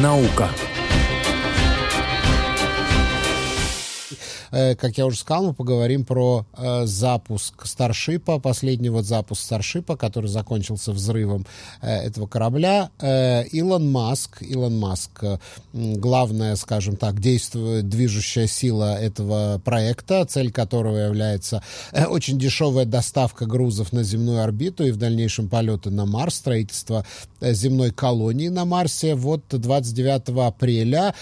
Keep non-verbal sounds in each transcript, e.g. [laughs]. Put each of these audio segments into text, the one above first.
Наука. Как я уже сказал, мы поговорим про э, запуск Старшипа, последний вот запуск Старшипа, который закончился взрывом э, этого корабля. Илон Маск, Илон Маск, главная, скажем так, действует движущая сила этого проекта, цель которого является очень дешевая доставка грузов на земную орбиту и в дальнейшем полеты на Марс, строительство земной колонии на Марсе. Вот 29 апреля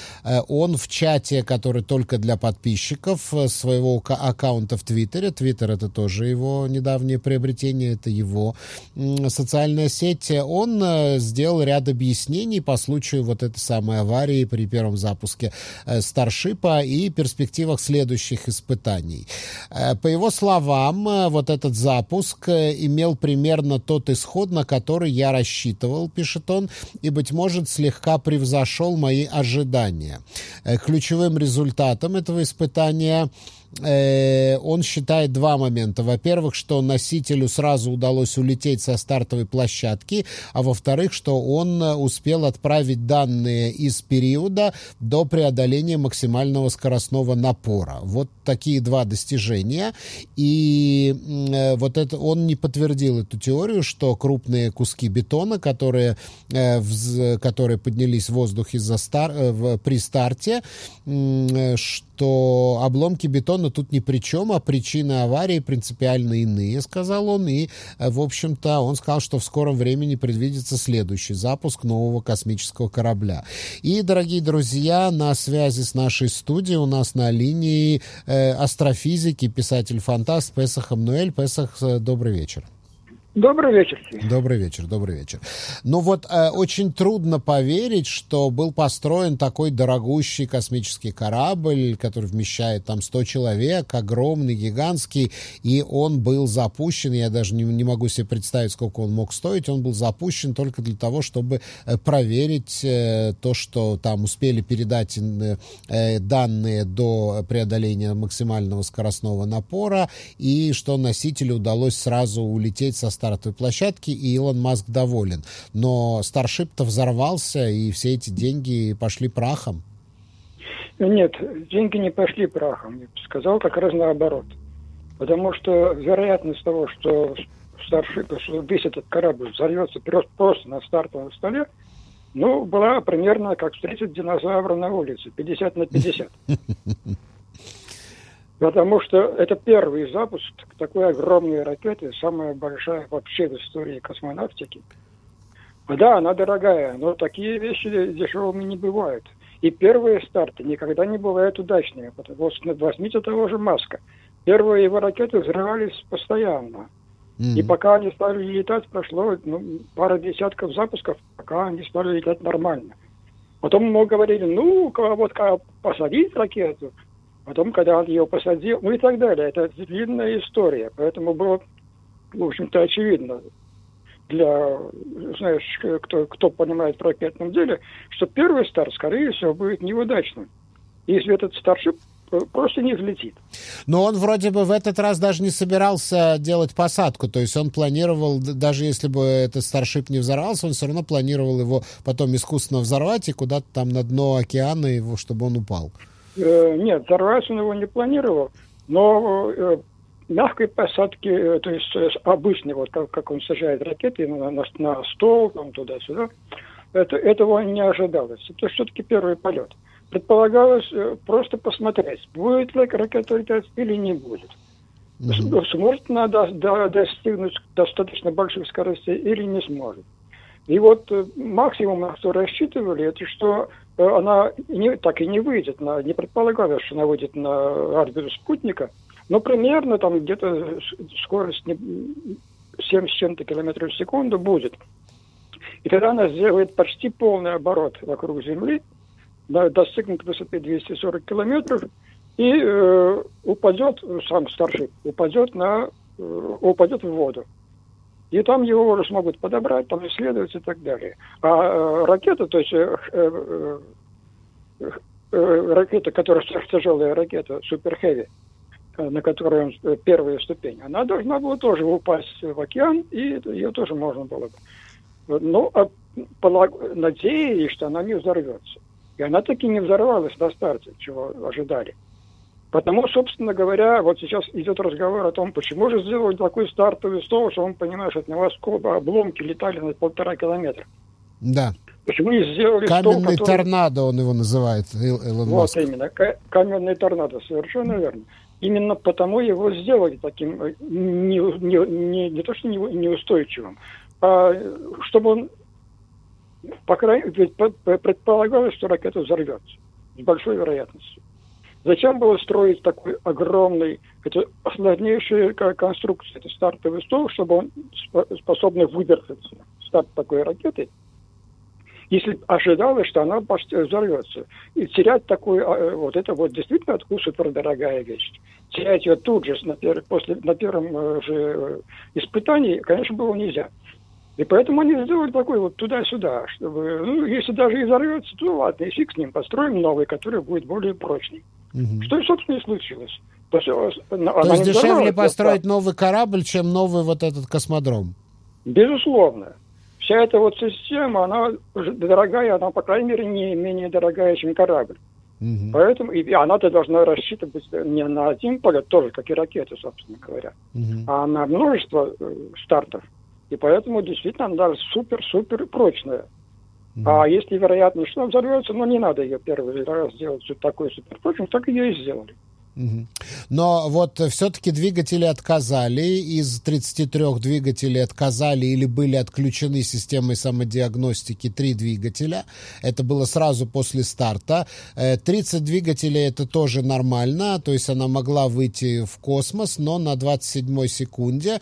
он в чате, который только для подписчиков, сотрудников э, своего аккаунта в Твиттере. Твиттер это тоже его недавнее приобретение, это его социальная сеть. Он э, сделал ряд объяснений по случаю вот этой самой аварии при первом запуске э, Старшипа и перспективах следующих испытаний. По его словам, вот этот запуск имел примерно тот исход, на который я рассчитывал, пишет он, и, быть может, слегка превзошел мои ожидания. Ключевым результатом этого испытания Virginia э, он считает два момента. Во-первых, что носителю сразу удалось улететь со стартовой площадки, а во-вторых, что он успел отправить данные из периода до преодоления максимального скоростного напора. Вот такие два достижения. И э, вот это он не подтвердил эту теорию, что крупные куски бетона, которые, э, вз, которые поднялись в воздух из-за стар, э, при старте, э, что обломки бетона но тут ни при чем, а причины аварии принципиально иные, сказал он. И, э, в общем-то, он сказал, что в скором времени предвидится следующий запуск нового космического корабля. И, дорогие друзья, на связи с нашей студией у нас на линии э, астрофизик и писатель-фантаст Песах Амнуэль. Песах, э, добрый вечер. Добрый вечер. Добрый вечер, добрый вечер. Ну вот э, очень трудно поверить, что был построен такой дорогущий космический корабль, который вмещает там 100 человек, огромный, гигантский, и он был запущен, я даже не, не могу себе представить, сколько он мог стоить, он был запущен только для того, чтобы э, проверить э, то, что там успели передать э, данные до преодоления максимального скоростного напора, и что носителю удалось сразу улететь со стартовой площадки, и Илон Маск доволен. Но Старшип-то взорвался, и все эти деньги пошли прахом. Нет, деньги не пошли прахом. Я сказал как раз наоборот. Потому что вероятность того, что Старшип, что весь этот корабль взорвется просто на стартовом столе, ну, была примерно как встретить динозавра на улице, 50 на 50. [laughs] Потому что это первый запуск такой огромной ракеты, самая большая вообще в истории космонавтики. Да, она дорогая, но такие вещи дешевыми не бывают. И первые старты никогда не бывают удачными. Вот возьмите того же Маска. Первые его ракеты взрывались постоянно. Mm-hmm. И пока они стали летать, прошло ну, пара десятков запусков, пока они стали летать нормально. Потом мы говорили, ну, вот посадить ракету, Потом, когда он ее посадил, ну и так далее. Это длинная история. Поэтому было, в общем-то, очевидно для, знаешь, кто, кто понимает в ракетном деле, что первый старт, скорее всего, будет неудачным. Если этот старший просто не взлетит. Но он вроде бы в этот раз даже не собирался делать посадку, то есть он планировал, даже если бы этот старшип не взорвался, он все равно планировал его потом искусственно взорвать и куда-то там на дно океана его, чтобы он упал. Э, нет, взорвать он его не планировал, но э, мягкой посадки, э, то есть обычной, вот как, как он сажает ракеты на, на, на стол, там туда-сюда, это, этого не ожидалось. Это все-таки первый полет. Предполагалось просто посмотреть, будет ли ракета летать или не будет. Mm-hmm. Сможет она до, до, достигнуть достаточно больших скоростей или не сможет. И вот максимум, на что рассчитывали, это что Э, она не, так и не выйдет, на, не предполагалось, что она выйдет на орбиту спутника, но примерно там где-то скорость 7 с чем-то километров в секунду будет. И тогда она сделает почти полный оборот вокруг Земли, достигнет высоты 240 километров, и э, упадет, сам старший, упадет, на, э, упадет в воду. И там его уже смогут подобрать, там исследовать и так далее. А э, ракета, то есть э, э, ракета, которая сверхтяжелая ракета, Супер Хэви, на которой он первая ступень, она должна была тоже упасть в океан, и ее тоже можно было бы. Ну, а надеялись, что она не взорвется. И она таки не взорвалась на старте, чего ожидали. Потому, собственно говоря, вот сейчас идет разговор о том, почему же сделали такой стартовый стол, что он, понимаешь, от него обломки летали на полтора километра. Да. Почему не сделали Каменный стол, который... торнадо он его называет, Илон Вот Маск. именно, каменный торнадо, совершенно верно. Именно потому его сделали таким э, не, не, не, не то что не, неустойчивым, а чтобы он, по крайней мере, предполагалось, что ракета взорвется с большой вероятностью. Зачем было строить такой огромный, это сложнейшая конструкция, это стартовый стол, чтобы он способный выдержаться старт такой ракеты, если ожидалось, что она взорвется. И терять такую, а, вот это вот действительно супер дорогая вещь. Терять ее тут же, на, пер, после, на первом э, же э, испытании, конечно, было нельзя. И поэтому они сделали такой вот туда-сюда, чтобы, ну, если даже и взорвется, то ладно, и фиг с ним, построим новый, который будет более прочный. Угу. Что, собственно, и случилось. То есть, э, То есть дешевле построить новый корабль, чем новый вот этот космодром? Безусловно. Вся эта вот система, она дорогая, она, по крайней мере, не менее дорогая, чем корабль. Угу. Поэтому и она-то должна рассчитывать не на один полет, тоже как и ракеты, собственно говоря, угу. а на множество э, стартов. И поэтому действительно она супер-супер прочная. А если вероятность, что взорвется, ну не надо ее первый раз сделать такой супер прочным, так ее и сделали. Но вот все-таки двигатели отказали, из 33 двигателей отказали или были отключены системой самодиагностики три двигателя. Это было сразу после старта. 30 э, двигателей это тоже нормально, то есть она могла выйти в космос, но на 27 секунде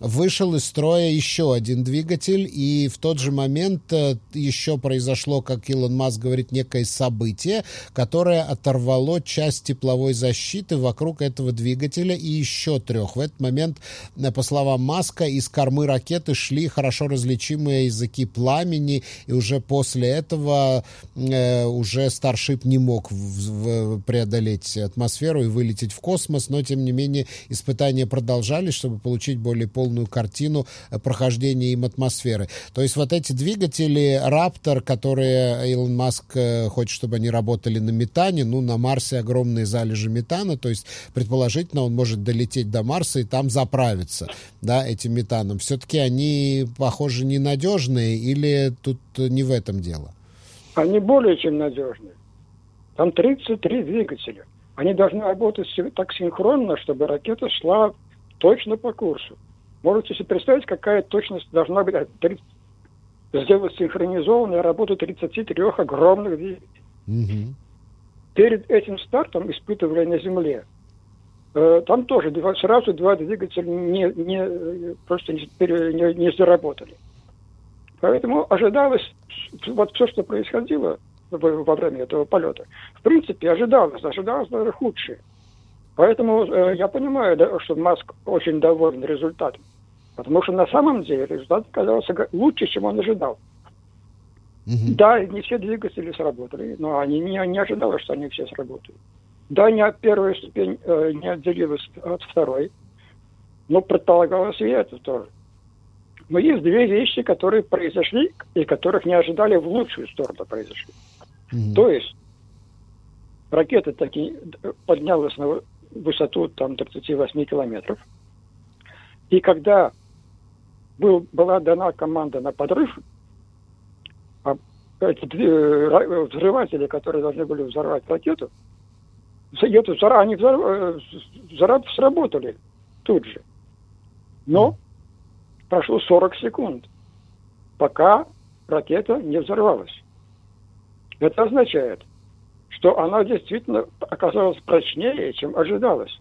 вышел из строя еще один двигатель, и в тот же момент э, еще произошло, как Илон Маск говорит, некое событие, которое оторвало часть тепловой защиты вокруг этого двигателя и еще трех. В этот момент, э, по словам Маска, из кормы ракеты шли хорошо различимые языки пламени, и уже после этого э, уже Старшип не мог в, в, преодолеть атмосферу и вылететь в космос, но, тем не менее, испытания продолжались, чтобы получить более полную картину э, прохождения им атмосферы. То есть вот эти двигатели Раптор, которые Илон Маск э, хочет, чтобы они работали на метане, ну, на Марсе огромные залежи метана, то есть предположительно он может долететь до Марса и там заправиться, да, этим метаном. Все-таки они, похоже, ненадежные или тут не в этом дело? Они более чем надежные. Там 33 двигателя. Они должны работать так синхронно, чтобы ракета шла точно по курсу. Можете себе представить, какая точность должна быть 30, сделать синхронизованную работу 33 огромных двигателей. Угу. Перед этим стартом испытывали на Земле. Э, там тоже сразу два двигателя не, не, просто не, не, не заработали. Поэтому ожидалось, вот все, что происходило во время этого полета, в принципе, ожидалось, ожидалось даже худшее. Поэтому э, я понимаю, да, что Маск очень доволен результатом. Потому что на самом деле результат оказался лучше, чем он ожидал. Угу. Да, не все двигатели сработали, но они не, не ожидали, что они все сработают. Да, не первая ступень э, не отделилась от второй, но предполагалось и это тоже. Но есть две вещи, которые произошли и которых не ожидали в лучшую сторону произошли. Угу. То есть ракета таки поднялась на высоту там 38 километров. И когда был, была дана команда на подрыв, эти э, взрыватели, которые должны были взорвать ракету, эту, они взорв, э, взорв, сработали тут же. Но прошло 40 секунд, пока ракета не взорвалась. Это означает, что она действительно оказалась прочнее, чем ожидалось.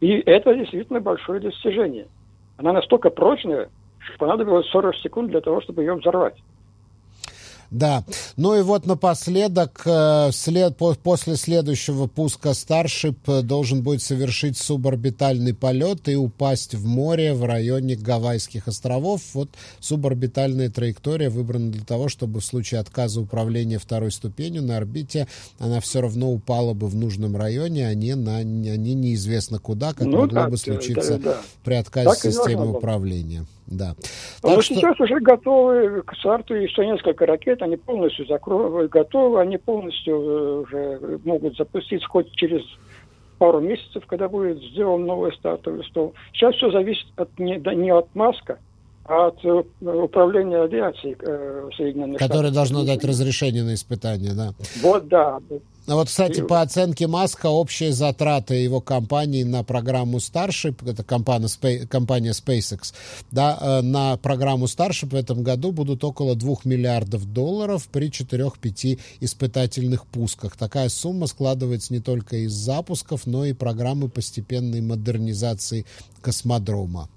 И это действительно большое достижение. Она настолько прочная, понадобилось 40 секунд для того, чтобы ее взорвать. Да. Ну и вот напоследок, э, след, после следующего пуска Старшип должен будет совершить суборбитальный полет и упасть в море в районе Гавайских островов. Вот суборбитальная траектория выбрана для того, чтобы в случае отказа управления второй ступенью на орбите она все равно упала бы в нужном районе, а не, на, а не неизвестно куда, как ну, могло так, бы случиться да, да. при отказе так системы управления. Да. Так Но что... сейчас уже готовы к старту еще несколько ракет, они полностью закро... готовы, они полностью э, уже могут запустить хоть через пару месяцев, когда будет сделан новый стартовый стол. Сейчас все зависит от, не, не от Маска, а от э, управления авиацией э, Соединенных Которое Штатов. должно дать разрешение на испытание, да. Вот, да. А вот, кстати, по оценке Маска, общие затраты его компании на программу Starship, это компания, компания SpaceX, да, э, на программу Starship в этом году будут около 2 миллиардов долларов при 4-5 испытательных пусках. Такая сумма складывается не только из запусков, но и программы постепенной модернизации космодрома.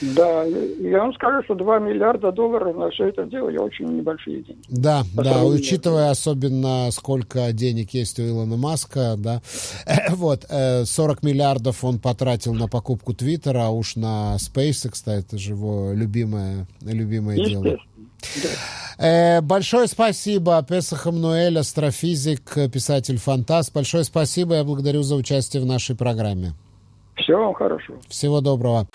Да, я вам скажу, что 2 миллиарда долларов на все это дело я очень небольшие деньги. Да, да, учитывая особенно, сколько денег есть у Илона Маска, да, вот, 40 миллиардов он потратил на покупку Твиттера, а уж на SpaceX, это же его любимое, любимое дело. Да. Э, большое спасибо, Песах Эмнуэль, астрофизик, писатель-фантаст. Большое спасибо, я благодарю за участие в нашей программе. Всего вам хорошего. Всего доброго.